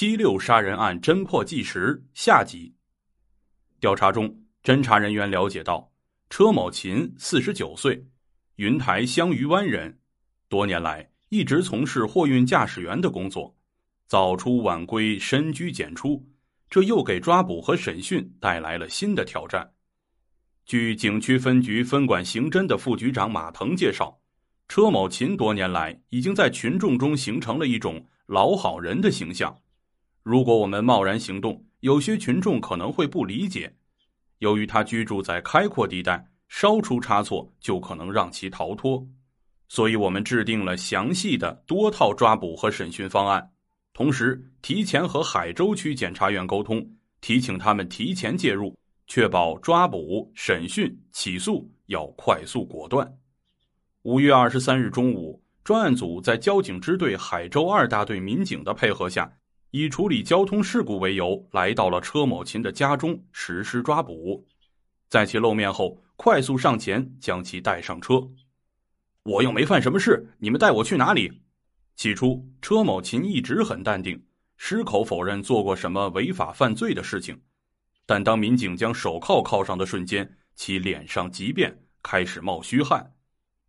七六杀人案侦破纪实下集。调查中，侦查人员了解到，车某琴四十九岁，云台香鱼湾人，多年来一直从事货运驾驶员的工作，早出晚归，深居简出，这又给抓捕和审讯带来了新的挑战。据景区分局分管刑侦的副局长马腾介绍，车某琴多年来已经在群众中形成了一种老好人的形象。如果我们贸然行动，有些群众可能会不理解。由于他居住在开阔地带，稍出差错就可能让其逃脱，所以我们制定了详细的多套抓捕和审讯方案，同时提前和海州区检察院沟通，提醒他们提前介入，确保抓捕、审讯、起诉要快速果断。五月二十三日中午，专案组在交警支队海州二大队民警的配合下。以处理交通事故为由，来到了车某琴的家中实施抓捕。在其露面后，快速上前将其带上车。我又没犯什么事，你们带我去哪里？起初，车某琴一直很淡定，矢口否认做过什么违法犯罪的事情。但当民警将手铐铐上的瞬间，其脸上即便开始冒虚汗。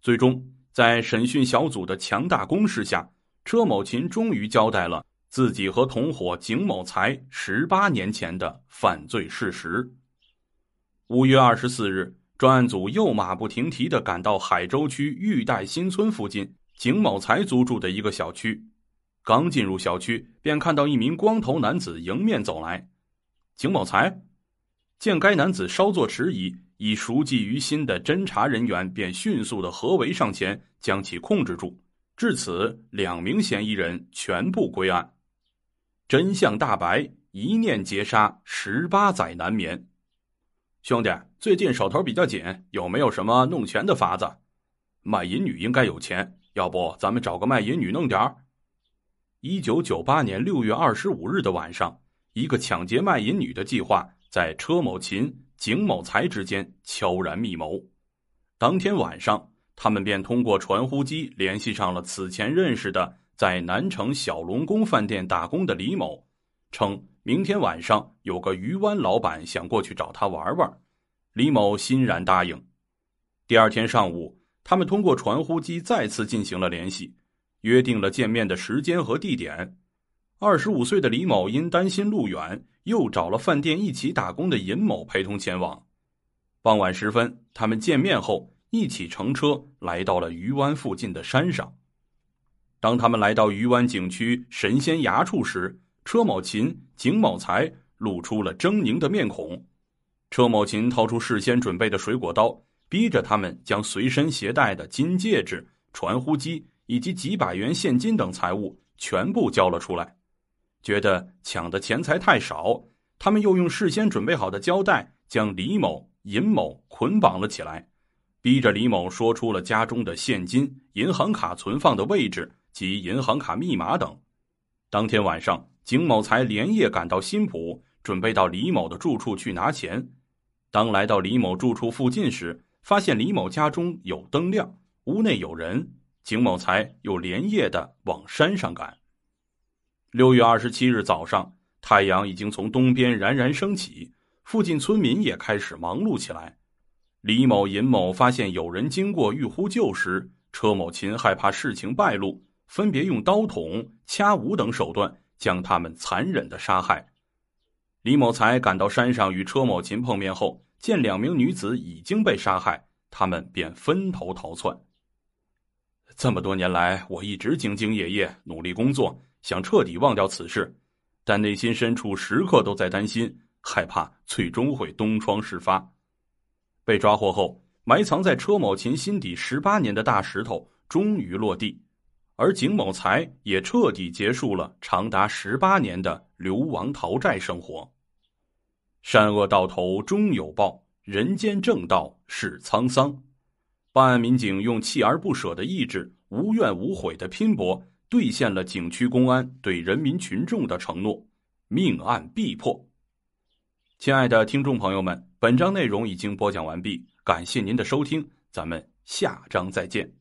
最终，在审讯小组的强大攻势下，车某琴终于交代了。自己和同伙景某才十八年前的犯罪事实。五月二十四日，专案组又马不停蹄的赶到海州区玉带新村附近景某才租住的一个小区。刚进入小区，便看到一名光头男子迎面走来。景某才见该男子稍作迟疑，已熟记于心的侦查人员便迅速的合围上前，将其控制住。至此，两名嫌疑人全部归案。真相大白，一念劫杀，十八载难眠。兄弟，最近手头比较紧，有没有什么弄钱的法子？卖淫女应该有钱，要不咱们找个卖淫女弄点儿？一九九八年六月二十五日的晚上，一个抢劫卖淫女的计划在车某琴、景某才之间悄然密谋。当天晚上，他们便通过传呼机联系上了此前认识的。在南城小龙宫饭店打工的李某，称明天晚上有个鱼湾老板想过去找他玩玩，李某欣然答应。第二天上午，他们通过传呼机再次进行了联系，约定了见面的时间和地点。二十五岁的李某因担心路远，又找了饭店一起打工的尹某陪同前往。傍晚时分，他们见面后一起乘车来到了鱼湾附近的山上。当他们来到鱼湾景区神仙崖处时，车某琴、景某才露出了狰狞的面孔。车某琴掏出事先准备的水果刀，逼着他们将随身携带的金戒指、传呼机以及几百元现金等财物全部交了出来。觉得抢的钱财太少，他们又用事先准备好的胶带将李某、尹某捆绑了起来，逼着李某说出了家中的现金、银行卡存放的位置。及银行卡密码等。当天晚上，景某才连夜赶到新浦，准备到李某的住处去拿钱。当来到李某住处附近时，发现李某家中有灯亮，屋内有人。景某才又连夜的往山上赶。六月二十七日早上，太阳已经从东边冉冉升起，附近村民也开始忙碌起来。李某、尹某发现有人经过，欲呼救时，车某琴害怕事情败露。分别用刀捅、掐捂等手段将他们残忍的杀害。李某才赶到山上与车某琴碰面后，见两名女子已经被杀害，他们便分头逃窜。这么多年来，我一直兢兢业业、努力工作，想彻底忘掉此事，但内心深处时刻都在担心，害怕最终会东窗事发。被抓获后，埋藏在车某琴心底十八年的大石头终于落地。而景某才也彻底结束了长达十八年的流亡逃债生活。善恶到头终有报，人间正道是沧桑。办案民警用锲而不舍的意志、无怨无悔的拼搏，兑现了景区公安对人民群众的承诺，命案必破。亲爱的听众朋友们，本章内容已经播讲完毕，感谢您的收听，咱们下章再见。